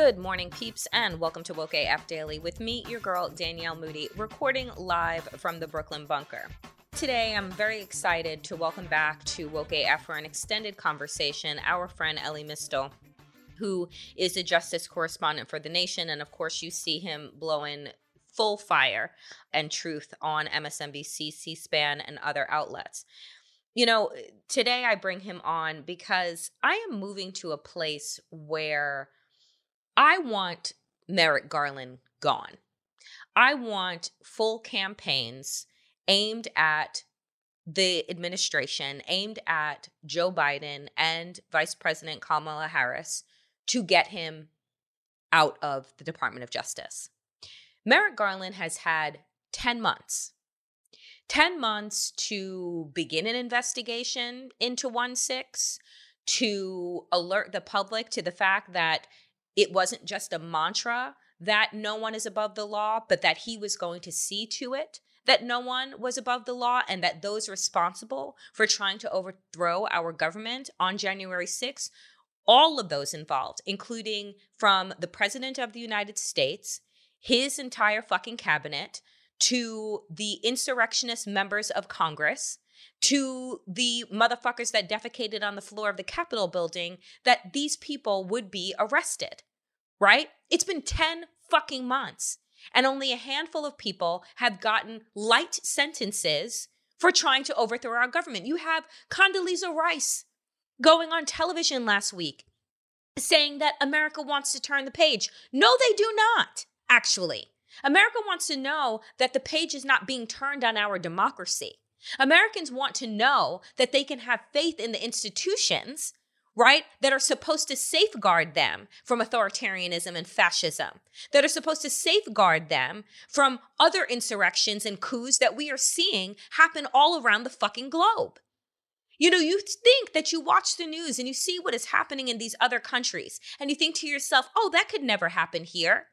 Good morning, peeps, and welcome to Woke AF Daily with me, your girl, Danielle Moody, recording live from the Brooklyn Bunker. Today, I'm very excited to welcome back to Woke AF for an extended conversation our friend Elie Mystal, who is a justice correspondent for The Nation. And of course, you see him blowing full fire and truth on MSNBC, C SPAN, and other outlets. You know, today I bring him on because I am moving to a place where I want Merrick Garland gone. I want full campaigns aimed at the administration, aimed at Joe Biden and Vice President Kamala Harris to get him out of the Department of Justice. Merrick Garland has had 10 months 10 months to begin an investigation into 1 6, to alert the public to the fact that it wasn't just a mantra that no one is above the law, but that he was going to see to it that no one was above the law and that those responsible for trying to overthrow our government on January 6th, all of those involved, including from the President of the United States, his entire fucking cabinet, to the insurrectionist members of Congress, to the motherfuckers that defecated on the floor of the Capitol building, that these people would be arrested right? It's been 10 fucking months, and only a handful of people have gotten light sentences for trying to overthrow our government. You have Condoleezza Rice going on television last week saying that America wants to turn the page. No, they do not, actually. America wants to know that the page is not being turned on our democracy. Americans want to know that they can have faith in the institutions right? That are supposed to safeguard them from authoritarianism and fascism, that are supposed to safeguard them from other insurrections and coups that we are seeing happen all around the fucking globe. You know, you think that you watch the news and you see what is happening in these other countries, and you think to yourself, oh, that could never happen here.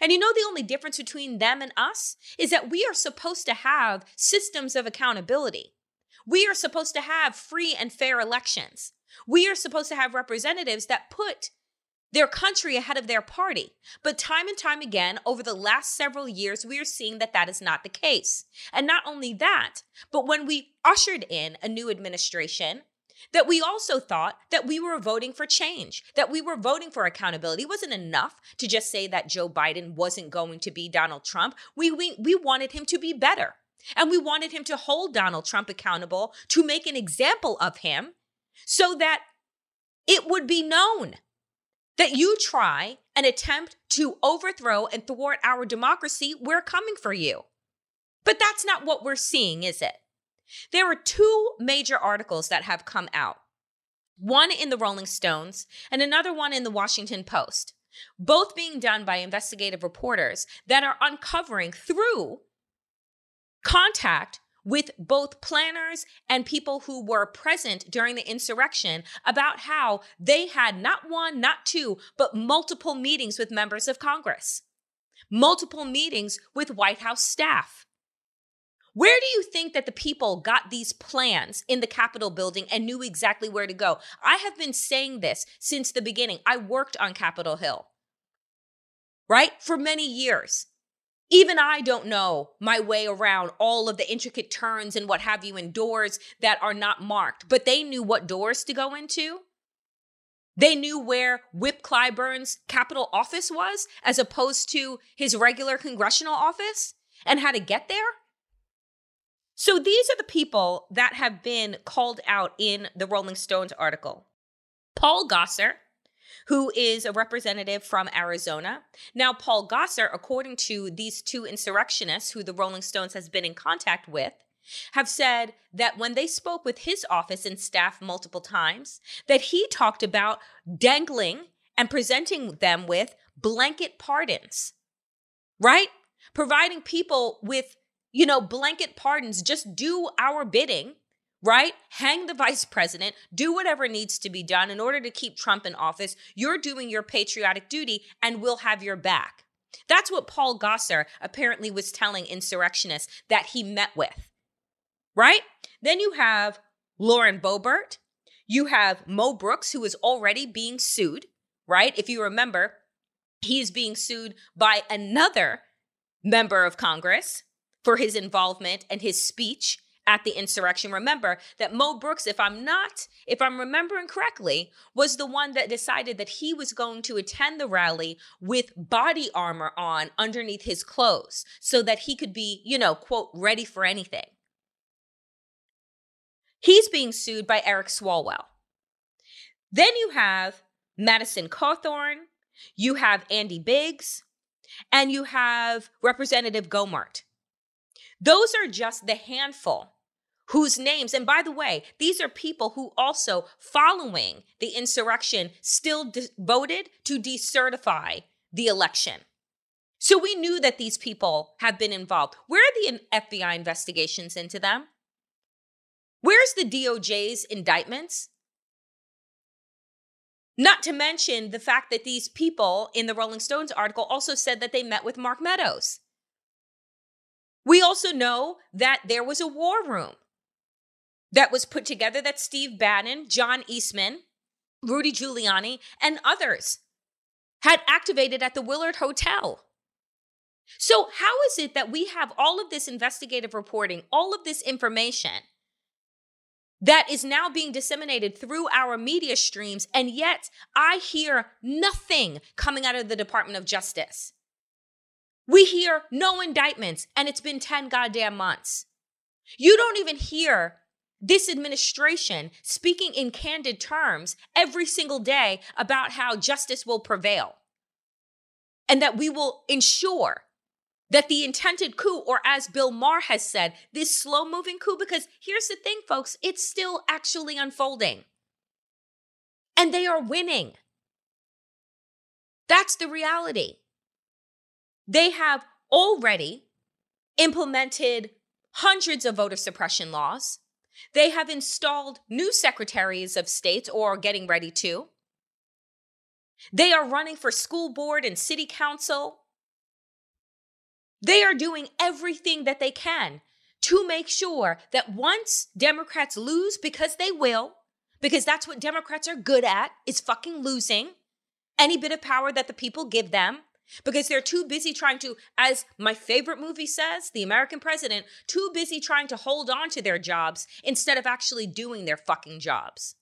And you know, the only difference between them and us is that we are supposed to have systems of accountability. We are supposed to have free and fair elections. We are supposed to have representatives that put their country ahead of their party. But time and time again, over the last several years, we are seeing that that is not the case. And not only that, but when we ushered in a new administration, that we also thought that we were voting for change, that we were voting for accountability. It wasn't enough to just say that Joe Biden wasn't going to be Donald Trump. We, we, we wanted him to be better. And we wanted him to hold Donald Trump accountable, to make an example of him so that it would be known that you try and attempt to overthrow and thwart our democracy, we're coming for you. But that's not what we're seeing, is it? There are two major articles that have come out one in the Rolling Stones and another one in the Washington Post, both being done by investigative reporters that are uncovering through contact with both planners and people who were present during the insurrection about how they had not one, not two, but multiple meetings with members of Congress, multiple meetings with White House staff. Where do you think that the people got these plans in the Capitol building and knew exactly where to go? I have been saying this since the beginning. I worked on Capitol Hill, right? For many years. Even I don't know my way around all of the intricate turns and what have you in doors that are not marked, but they knew what doors to go into. They knew where Whip Clyburn's Capitol office was as opposed to his regular congressional office and how to get there. So these are the people that have been called out in the Rolling Stones article. Paul Gosar, who is a representative from Arizona. Now, Paul Gosar, according to these two insurrectionists who the Rolling Stones has been in contact with, have said that when they spoke with his office and staff multiple times, that he talked about dangling and presenting them with blanket pardons, right? Providing people with you know, blanket pardons, just do our bidding, right? Hang the vice president, do whatever needs to be done in order to keep Trump in office. You're doing your patriotic duty and we'll have your back. That's what Paul Gosar apparently was telling insurrectionists that he met with, right? Then you have Lauren Boebert. You have Mo Brooks, who is already being sued, right? If you remember, he's being sued by another member of Congress, for his involvement and his speech at the insurrection. Remember that Mo Brooks, if I'm not, if I'm remembering correctly, was the one that decided that he was going to attend the rally with body armor on underneath his clothes so that he could be, you know, quote, ready for anything. He's being sued by Eric Swalwell. Then you have Madison Cawthorn, you have Andy Biggs, and you have Representative Gohmert. Those are just the handful whose names, and by the way, these are people who also, following the insurrection, still de- voted to decertify the election. So we knew that these people have been involved. Where are the FBI investigations into them? Where's the DOJ's indictments? Not to mention the fact that these people in the Rolling Stones article also said that they met with Mark Meadows. We also know that there was a war room that was put together that Steve Bannon, John Eastman, Rudy Giuliani, and others had activated at the Willard Hotel. So, how is it that we have all of this investigative reporting, all of this information that is now being disseminated through our media streams, and yet I hear nothing coming out of the Department of Justice? We hear no indictments, and it's been 10 goddamn months. You don't even hear this administration speaking in candid terms every single day about how justice will prevail and that we will ensure that the intended coup, or as Bill Maher has said, this slow moving coup, because here's the thing, folks, it's still actually unfolding. And they are winning. That's the reality. They have already implemented hundreds of voter suppression laws. They have installed new secretaries of state or are getting ready to. They are running for school board and city council. They are doing everything that they can to make sure that once Democrats lose, because they will, because that's what Democrats are good at, is fucking losing any bit of power that the people give them because they're too busy trying to, as my favorite movie says, the American president, too busy trying to hold on to their jobs instead of actually doing their fucking jobs.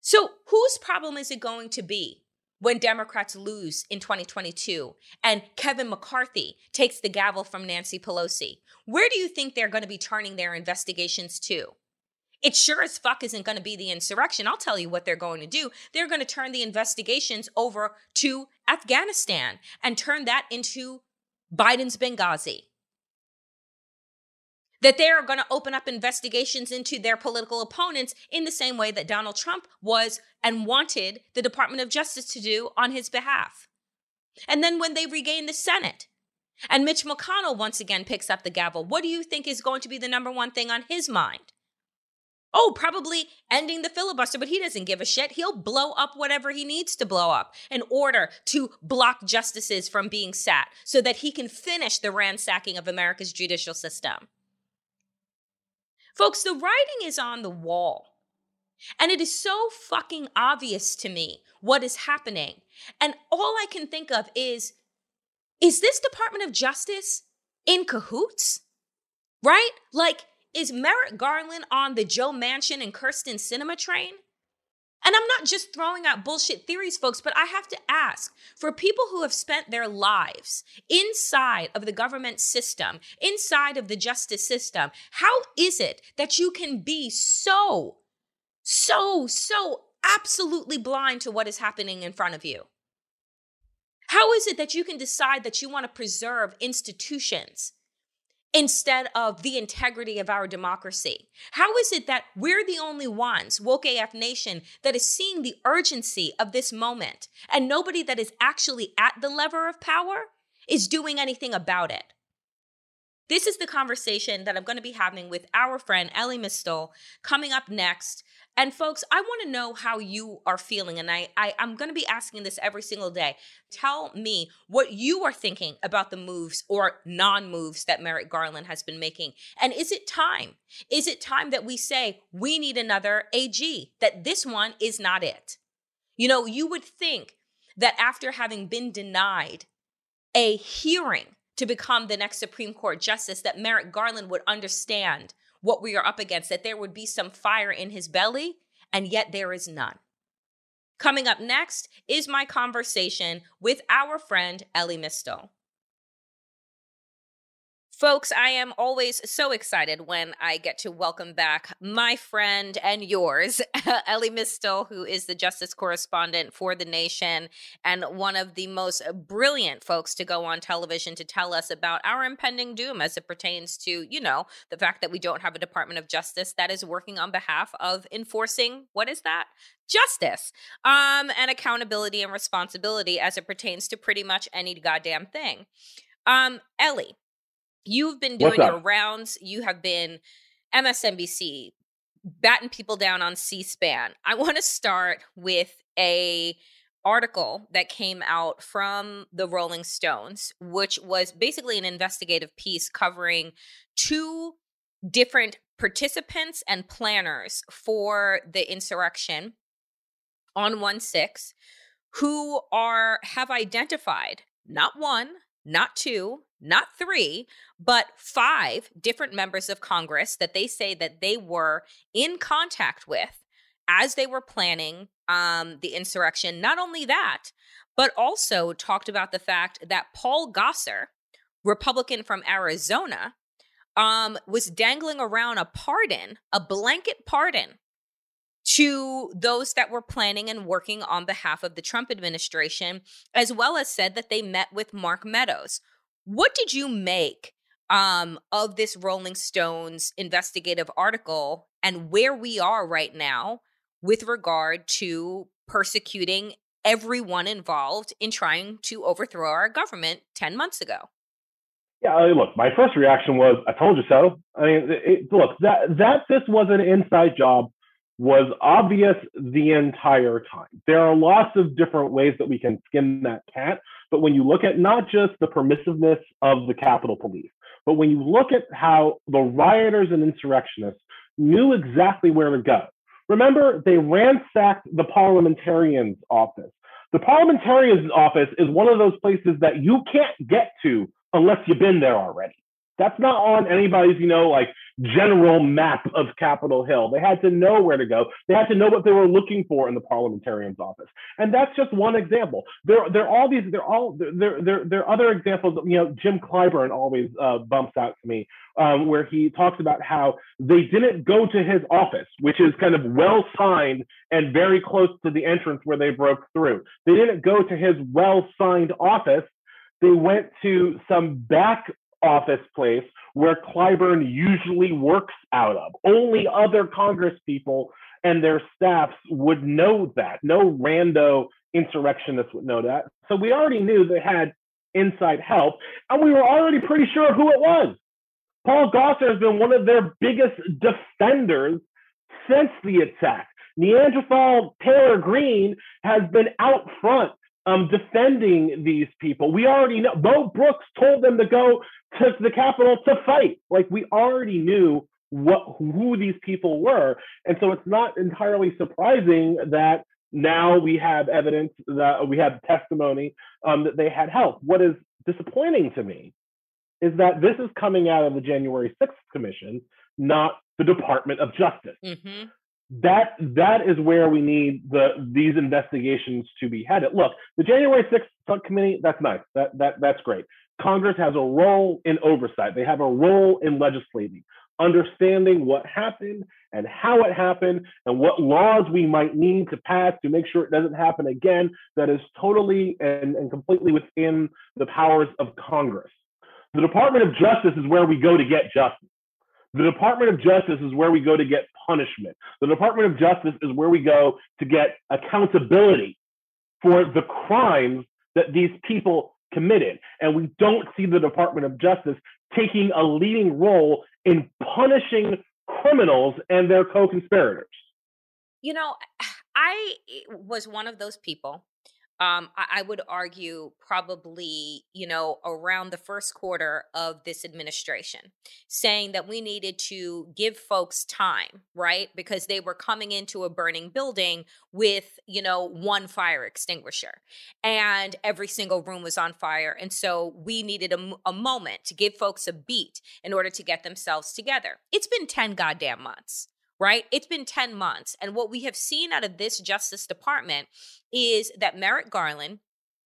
So, whose problem is it going to be when Democrats lose in 2022 and Kevin McCarthy takes the gavel from Nancy Pelosi? Where do you think they're going to be turning their investigations to? It sure as fuck isn't going to be the insurrection. I'll tell you what they're going to do. They're going to turn the investigations over to Afghanistan and turn that into Biden's Benghazi. That they are going to open up investigations into their political opponents in the same way that Donald Trump was and wanted the Department of Justice to do on his behalf. And then when they regain the Senate and Mitch McConnell once again picks up the gavel, what do you think is going to be the number one thing on his mind? Oh, probably ending the filibuster, but he doesn't give a shit. He'll blow up whatever he needs to blow up in order to block justices from being sat so that he can finish the ransacking of America's judicial system. Folks, the writing is on the wall. And it is so fucking obvious to me what is happening. And all I can think of is is this Department of Justice in cahoots? Right? Like, is Merrick Garland on the Joe Manchin and Kyrsten Sinema train? And I'm not just throwing out bullshit theories, folks, but I have to ask for people who have spent their lives inside of the government system, inside of the justice system, how is it that you can be so, so, so absolutely blind to what is happening in front of you? How is it that you can decide that you want to preserve institutions instead of the integrity of our democracy? How is it that we're the only ones, Woke AF Nation, that is seeing the urgency of this moment and nobody that is actually at the lever of power is doing anything about it? This is the conversation that I'm going to be having with our friend Elie Mystal coming up next. And folks, I want to know how you are feeling. And I, I I'm going to be asking this every single day. Tell me what you are thinking about the moves or non-moves that Merrick Garland has been making. And is it time? Is it time that we say we need another AG? That this one is not it. You know, you would think that after having been denied a hearing to become the next Supreme Court justice, that Merrick Garland would understand what we are up against, that there would be some fire in his belly, and yet there is none. Coming up next is my conversation with our friend Elie Mystal. Folks, I am always so excited when I get to welcome back my friend and yours, Elie Mystal, who is the justice correspondent for The Nation and one of the most brilliant folks to go on television to tell us about our impending doom as it pertains to, you know, the fact that we don't have a Department of Justice that is working on behalf of enforcing what is that? Justice um, and accountability and responsibility as it pertains to pretty much any goddamn thing. Um, Elie, You've been doing your rounds. You have been MSNBC, batting people down on C-SPAN. I want to start with a article that came out from the Rolling Stones, which was basically an investigative piece covering two different participants and planners for the insurrection on 1 6 who are have identified not one, not two, not three, but five different members of Congress that they say that they were in contact with as they were planning um, the insurrection. Not only that, but also talked about the fact that Paul Gosar, Republican from Arizona, um, was dangling around a pardon, a blanket pardon to those that were planning and working on behalf of the Trump administration, as well as said that they met with Mark Meadows. What did you make um, of this Rolling Stones investigative article and where we are right now with regard to persecuting everyone involved in trying to overthrow our government 10 months ago? Yeah, look, my first reaction was, I told you so. I mean, it, look, that, that this was an inside job was obvious the entire time. There are lots of different ways that we can skin that cat, but when you look at not just the permissiveness of the Capitol Police, but when you look at how the rioters and insurrectionists knew exactly where to go. Remember, they ransacked the parliamentarian's office. The parliamentarian's office is one of those places that you can't get to unless you've been there already. That's not on anybody's, you know, like general map of Capitol Hill. They had to know where to go. They had to know what they were looking for in the parliamentarian's office. And that's just one example. There, there are all these, there are all, there, there, there are other examples. You know, Jim Clyburn always uh, bumps out to me um, where he talks about how they didn't go to his office, which is kind of well signed and very close to the entrance where they broke through. They didn't go to his well signed office They went to some back office place where Clyburn usually works out of. Only other Congress people and their staffs would know that. No rando insurrectionists would know that. So we already knew they had inside help, and we were already pretty sure who it was. Paul Gosar has been one of their biggest defenders since the attack. Neanderthal Taylor Greene has been out front um, defending these people. We already know. Mo Brooks told them to go to the Capitol to fight. Like we already knew what who these people were, and so it's not entirely surprising that now we have evidence that we have testimony um, that they had help. What is disappointing to me is that this is coming out of the January 6th Commission, not the Department of Justice. Mm-hmm. That that is where we need the these investigations to be headed. Look, the January 6th subcommittee, that's nice. That that that's great. Congress has a role in oversight. They have a role in legislating, understanding what happened and how it happened and what laws we might need to pass to make sure it doesn't happen again. That is totally and, and completely within the powers of Congress. The Department of Justice is where we go to get justice. The Department of Justice is where we go to get punishment. The Department of Justice is where we go to get accountability for the crimes that these people committed. And we don't see the Department of Justice taking a leading role in punishing criminals and their co conspirators. You know, I eh, was one of those people um, I, I, would argue probably, you know, around the first quarter of this administration, saying that we needed to give folks time, right? Because they were coming into a burning building with, you know, one fire extinguisher and every single room was on fire. And so we needed a, a moment to give folks a beat in order to get themselves together. It's been 10 goddamn months right? It's been 10 months. And what we have seen out of this Justice Department is that Merrick Garland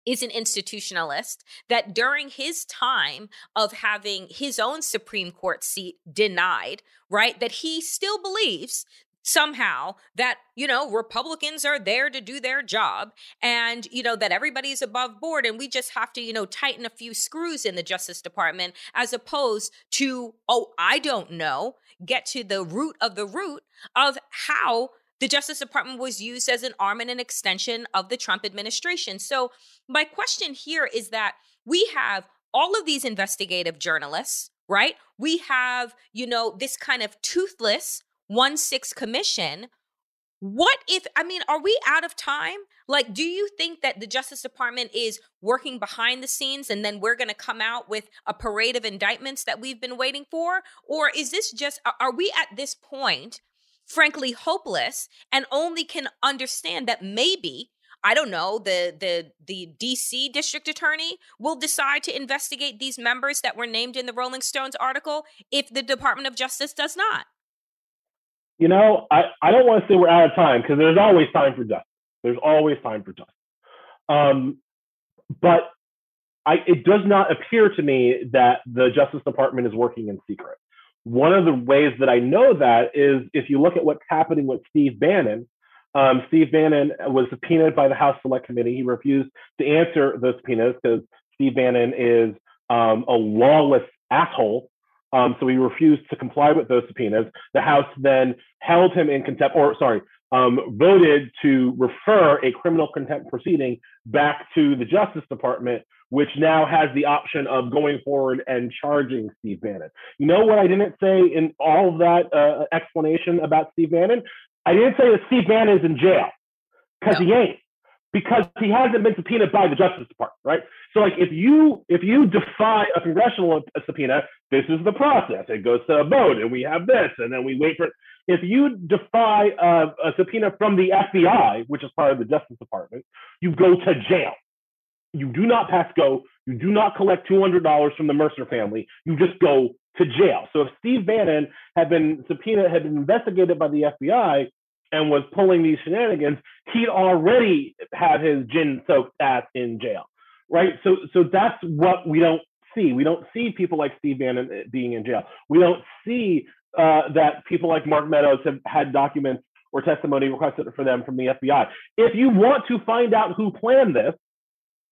is an institutionalist that during his time of having his own Supreme Court seat denied, right, that he still believes somehow that you know republicans are there to do their job and you know that everybody's above board and we just have to you know tighten a few screws in the justice department as opposed to oh i don't know get to the root of the root of how the Justice Department was used as an arm and an extension of the Trump administration. So, my question here is that we have all of these investigative journalists, right? We have, you know, this kind of toothless 1 6 commission. What if, I mean, are we out of time? Like, do you think that the Justice Department is working behind the scenes and then we're going to come out with a parade of indictments that we've been waiting for? Or is this just, are we at this point, frankly, hopeless and only can understand that maybe I don't know, the the the DC district attorney will decide to investigate these members that were named in the Rolling Stones article if the Department of Justice does not. You know, I, I don't want to say we're out of time because there's always time for justice. There's always time for justice. Um, but I, it does not appear to me that the Justice Department is working in secret. One of the ways that I know that is if you look at what's happening with Steve Bannon. Um, Steve Bannon was subpoenaed by the House Select Committee. He refused to answer those subpoenas because Steve Bannon is um, a lawless asshole. Um, so he refused to comply with those subpoenas. The House then held him in contempt, or sorry, um, voted to refer a criminal contempt proceeding back to the Justice Department, which now has the option of going forward and charging Steve Bannon. You know what I didn't say in all of that uh, explanation about Steve Bannon? I didn't say that Steve Bannon is in jail because no. he ain't because he hasn't been subpoenaed by the Justice Department, right? So like if you if you defy a congressional subpoena, this is the process. It goes to a vote, and we have this, and then we wait for. If you defy a, a subpoena from the FBI, which is part of the Justice Department, you go to jail. You do not pass go. You do not collect two hundred dollars from the Mercer family. You just go to jail. So if Steve Bannon had been subpoenaed, had been investigated by the FBI, and was pulling these shenanigans, he'd already had his gin soaked ass in jail, right? So, so that's what we don't see. We don't see people like Steve Bannon uh, being in jail. We don't see uh, that people like Mark Meadows have had documents or testimony requested for them from the FBI. If you want to find out who planned this,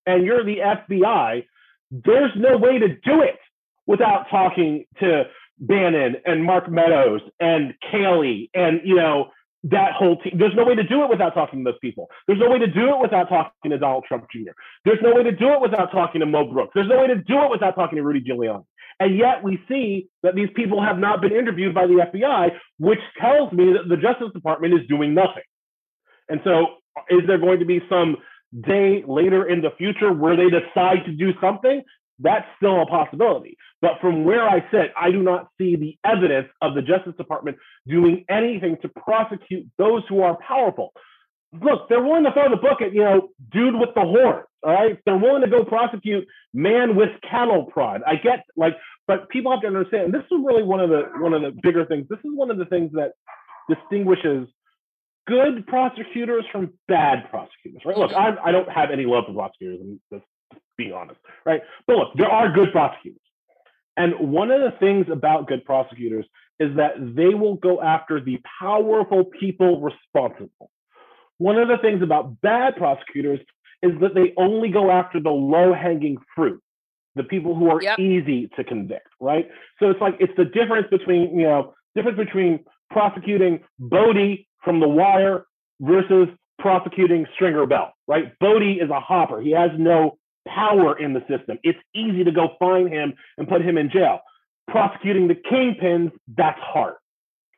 and you're the FBI, There's no way to do it without talking to Bannon and Mark Meadows and Kayleigh and you know that whole team. There's no way to do it without talking to those people. There's no way to do it without talking to Donald Trump Jr. There's no way to do it without talking to Mo Brooks. There's no way to do it without talking to Rudy Giuliani. And yet we see that these people have not been interviewed by the FBI, which tells me that the Justice Department is doing nothing. And so, uh, is there going to be some day later in the future where they decide to do something? That's still a possibility. But from where I sit, I do not see the evidence of the Justice Department doing anything to prosecute those who are powerful. Look, they're willing to throw the book at, you know, dude with the horn. All right. They're willing to go prosecute man with cattle prod. I get like, but people have to understand, this is really one of the one of the bigger things. This is one of the things that distinguishes good prosecutors from bad prosecutors, right? Look, I, I don't have any love for prosecutors. I'm just being honest, right? But look, there are good prosecutors. And one of the things about good prosecutors is that they will go after the powerful people responsible. One of the things about bad prosecutors is that they only go after the low hanging fruit, the people who are yep. easy to convict, right? So it's like it's the difference between, you know, difference between prosecuting Bodie from The Wire versus prosecuting Stringer Bell, right? Bodie is a hopper. He has no power in the system. It's easy to go find him and put him in jail. Prosecuting the kingpins, that's hard.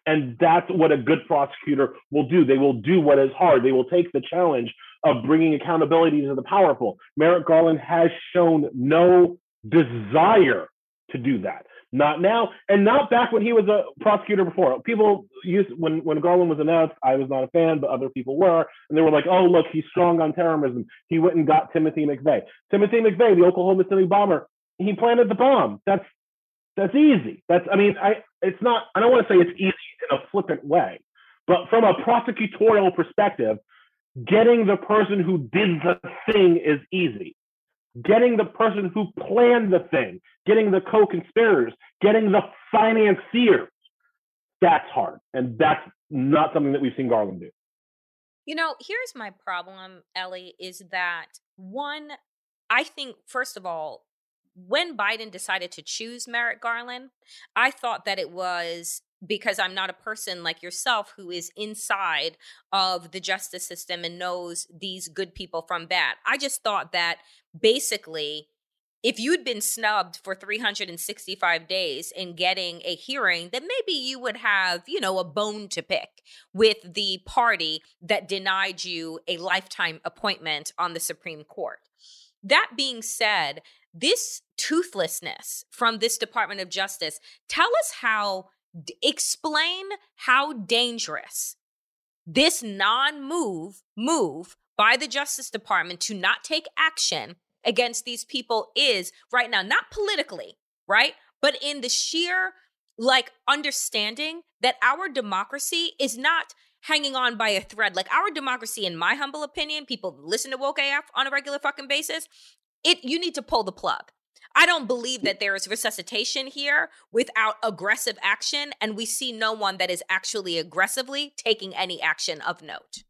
And that's what a good prosecutor will do. They will do what is hard. They will take the challenge of bringing accountability to the powerful. Merrick Garland has shown no desire to do that. Not now, and not back when he was a prosecutor before. People used when when Garland was announced, I was not a fan, but other people were, and they were like, "Oh, look, he's strong on terrorism. He went and got Timothy McVeigh. Timothy McVeigh, the Oklahoma City bomber, he planted the bomb. That's that's easy. That's I mean, I it's not. I don't want to say it's easy in a flippant way, but from a prosecutorial perspective, getting the person who did the thing is easy getting the person who planned the thing, getting the co-conspirators, getting the financiers. That's hard. And that's not something that we've seen Garland do. You know, here's my problem, Elie, is that one, I think, first of all, when Biden decided to choose Merrick Garland, I thought that it was because I'm not a person like yourself who is inside of the justice system and knows these good people from bad. I just thought that basically if you'd been snubbed for 365 days in getting a hearing, then maybe you would have, you know, a bone to pick with the party that denied you a lifetime appointment on the Supreme Court. That being said, this toothlessness from this Department of Justice, tell us how, explain how dangerous this non move move by the Justice Department to not take action against these people is right now, not politically, right? But in the sheer like understanding that our democracy is not hanging on by a thread. Like our democracy, in my humble opinion, people listen to woke AF on a regular fucking basis. It you need to pull the plug. I don't believe mm. that there is resuscitation here without aggressive action, and we see no one that is actually aggressively taking any action of note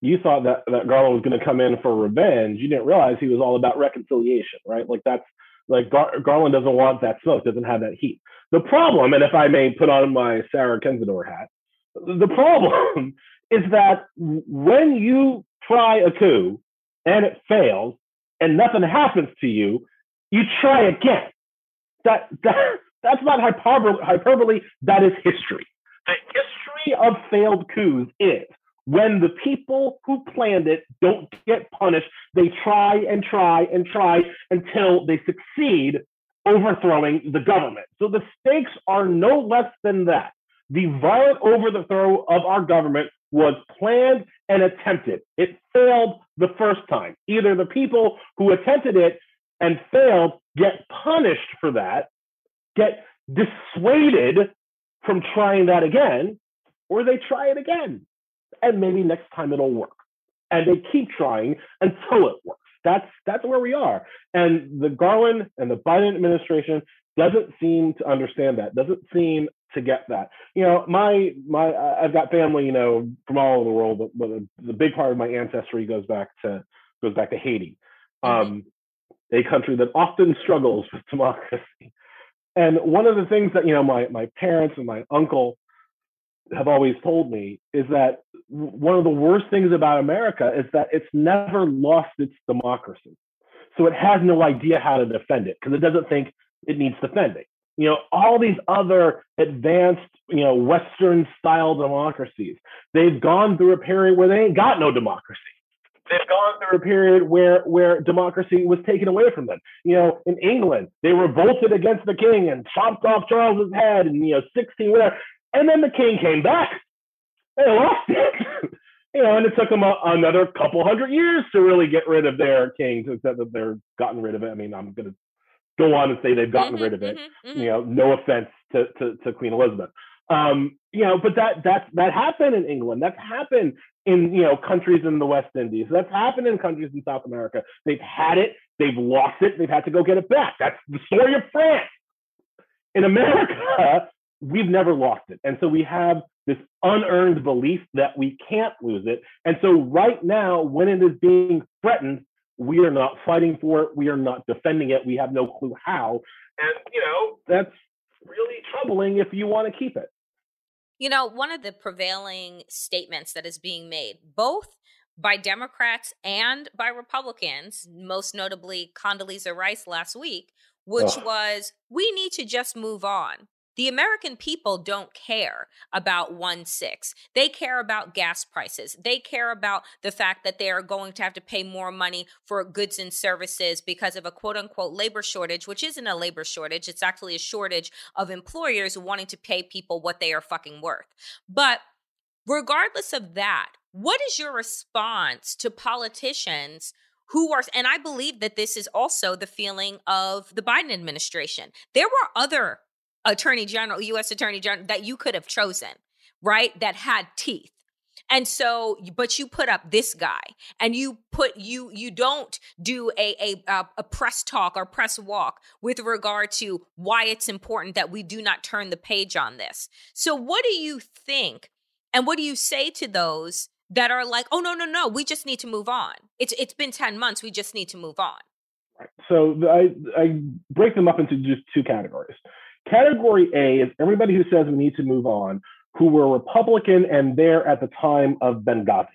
you thought that, that Garland was going to come in for revenge. You didn't realize he was all about reconciliation, right? Like that's like Gar- Garland doesn't want that smoke, doesn't have that heat. The problem, and if I may put on my Sarah Kendzior hat, the problem is that when you try a coup and it fails and nothing happens to you, you try again. That, that that's not hyperbole, hyperbole. That is history. The history of failed coups is when the people who planned it don't get punished, they try and try and try until they succeed overthrowing the government. So the stakes are no less than that. The violent overthrow of our government was planned and attempted. It failed the first time. Either the people who attempted it and failed get punished for that, get dissuaded from trying that again, or they try it again and maybe next time it'll work. And they keep trying until it works. That's that's where we are. And the Garland and the Biden administration doesn't seem to understand that. Doesn't seem to get that. You know, my my I've got family, you know, from all over the world, but, but the big part of my ancestry goes back to goes back to Haiti. Mm-hmm. Um, a country that often struggles with democracy. And one of the things that you know my my parents and my uncle have always told me is that one of the worst things about America is that it's never lost its democracy. So it has no idea how to defend it because it doesn't think it needs defending. You know, all these other advanced, you know, Western style democracies, they've gone through a period where they ain't got no democracy they've gone through a period where where democracy was taken away from them. You know, in England, they revolted against the king and chopped off Charles's head, and you know, sixteen whatever, and then the king came back. They lost it. you know, and it took them a, another couple hundred years to really get rid of their king, except that they're gotten rid of it. I mean, I'm going to go on and say they've gotten mm-hmm, rid of it. Mm-hmm, mm-hmm. You know, no offense to, to, to Queen Elizabeth. Um, you know, but that that that happened in England. That's happened in you know countries in the West Indies. That's happened in countries in South America. They've had it, they've lost it, they've had to go get it back. That's the story of France. In America, we've never lost it, and so we have this unearned belief that we can't lose it. And so right now, when it is being threatened, we are not fighting for it. We are not defending it. We have no clue how. And you know that's really troubling if you want to keep it. You know, one of the prevailing statements that is being made, both by Democrats and by Republicans, most notably Condoleezza Rice last week, which was we need to just move on. The American people don't care about 1 6. They care about gas prices. They care about the fact that they are going to have to pay more money for goods and services because of a quote unquote labor shortage, which isn't a labor shortage. It's actually a shortage of employers wanting to pay people what they are fucking worth. But regardless of that, what is your response to politicians? who are, and I believe that this is also the feeling of the Biden administration. There were other attorney general, U.S. attorney general that you could have chosen, right? That had teeth. And so, but you put up this guy, and you put you you don't do a a a press talk or press walk with regard to why it's important that we do not turn the page on this. So, what do you think, and what do you say to those that are like, oh no no no, we just need to move on. It's it's been ten months, we just need to move on. So I I break them up into just two categories. Category A is everybody who says we need to move on, who were Republican and there at the time of Benghazi,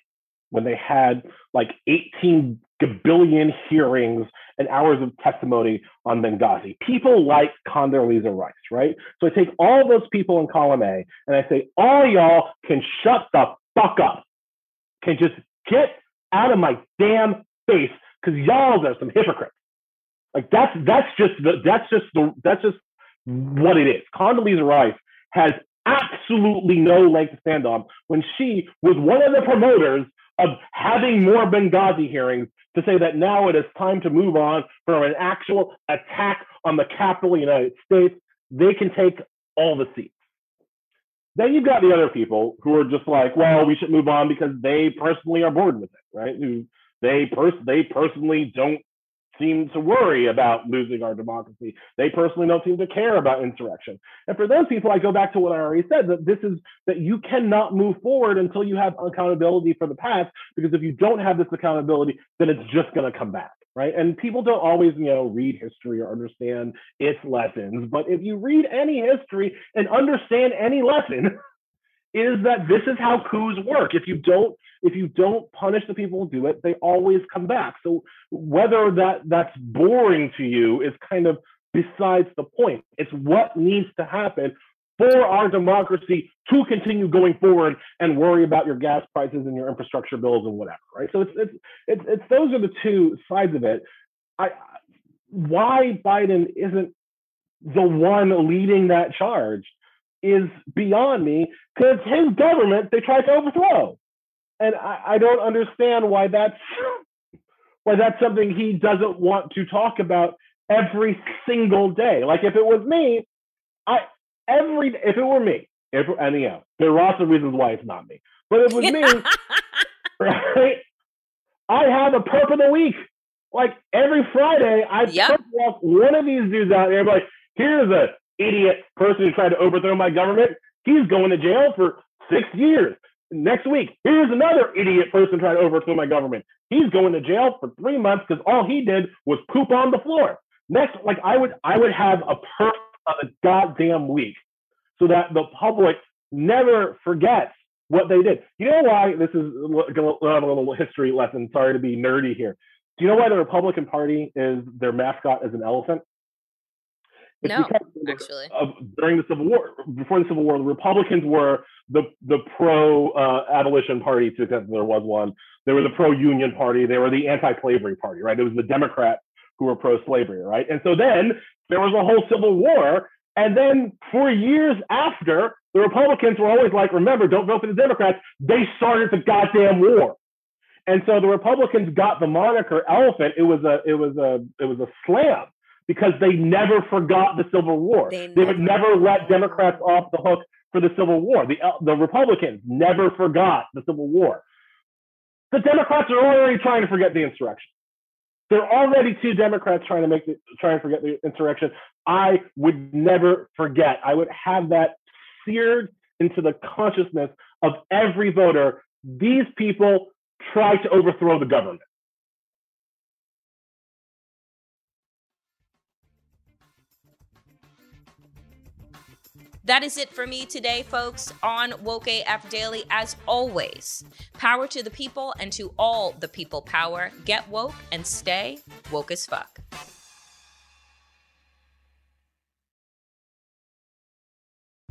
when they had like 18 billion hearings and hours of testimony on Benghazi. People like Condoleezza Rice, right? So I take all those people in column A and I say, all y'all can shut the fuck up, can just get out of my damn face because y'all are some hypocrites. Like that's that's just the that's just the that's just what it is. Condoleezza Rice has absolutely no leg to stand on when she was one of the promoters of having more Benghazi hearings to say that now it is time to move on from an actual attack on the capital of the United States. They can take all the seats. Then you've got the other people who are just like, well, we should move on because they personally are bored with it, right? They pers- they personally don't seem to worry about losing our democracy. They personally don't seem to care about insurrection. And for those people, I go back to what I already said that this is that you cannot move forward until you have accountability for the past, because if you don't have this accountability, then it's just going to come back. Right. And people don't always, you know, read history or understand its lessons. But if you read any history and understand any lesson, is that this is how coups work. If you don't if you don't punish the people who do it, they always come back. So whether that that's boring to you is kind of besides the point. It's what needs to happen for our democracy to continue going forward and worry about your gas prices and your infrastructure bills and whatever, right? So it's it's it's, it's those are the two sides of it. I why Biden isn't the one leading that charge is beyond me because his government they tried to overthrow and I, I don't understand why that's why that's something he doesn't want to talk about every single day. Like if it was me, I every if it were me, if and you know, there are lots of reasons why it's not me. But if it was me, right? I have a perp of the week. Like every Friday, I yep. walk one of these dudes out there. I'm like, here's a idiot person who tried to overthrow my government. He's going to jail for six years next week, here's another idiot person trying to overthrow my government. He's going to jail for three months because all he did was poop on the floor. Next, like I would, I would have a perfect of a goddamn week so that the public never forgets what they did. You know why? This is a little history lesson. Sorry to be nerdy here. Do you know why the Republican Party is their mascot is an elephant? No, actually. Of, during the Civil War, before the Civil War, the Republicans were the the pro uh, abolition party to the extent there was one. They were the pro union party. They were the anti slavery party, right? It was the Democrats who were pro slavery, right? And so then there was a whole Civil War. And then for years after, the Republicans were always like, remember, don't vote for the Democrats. They started the goddamn war. And so the Republicans got the moniker elephant. It was a it was a it was a slam because they never forgot the Civil War. They, they would never let Democrats off the hook for the Civil War. The uh, the Republicans never forgot the Civil War. The Democrats are already trying to forget the insurrection. There are already two Democrats trying to make the, trying to forget the insurrection. I would never forget. I would have that seared into the consciousness of every voter. These people tried to overthrow the government. That is it for me today, folks, on Woke AF Daily. As always, power to the people and to all the people power. Get woke and stay woke as fuck.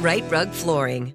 Rite Rug Flooring.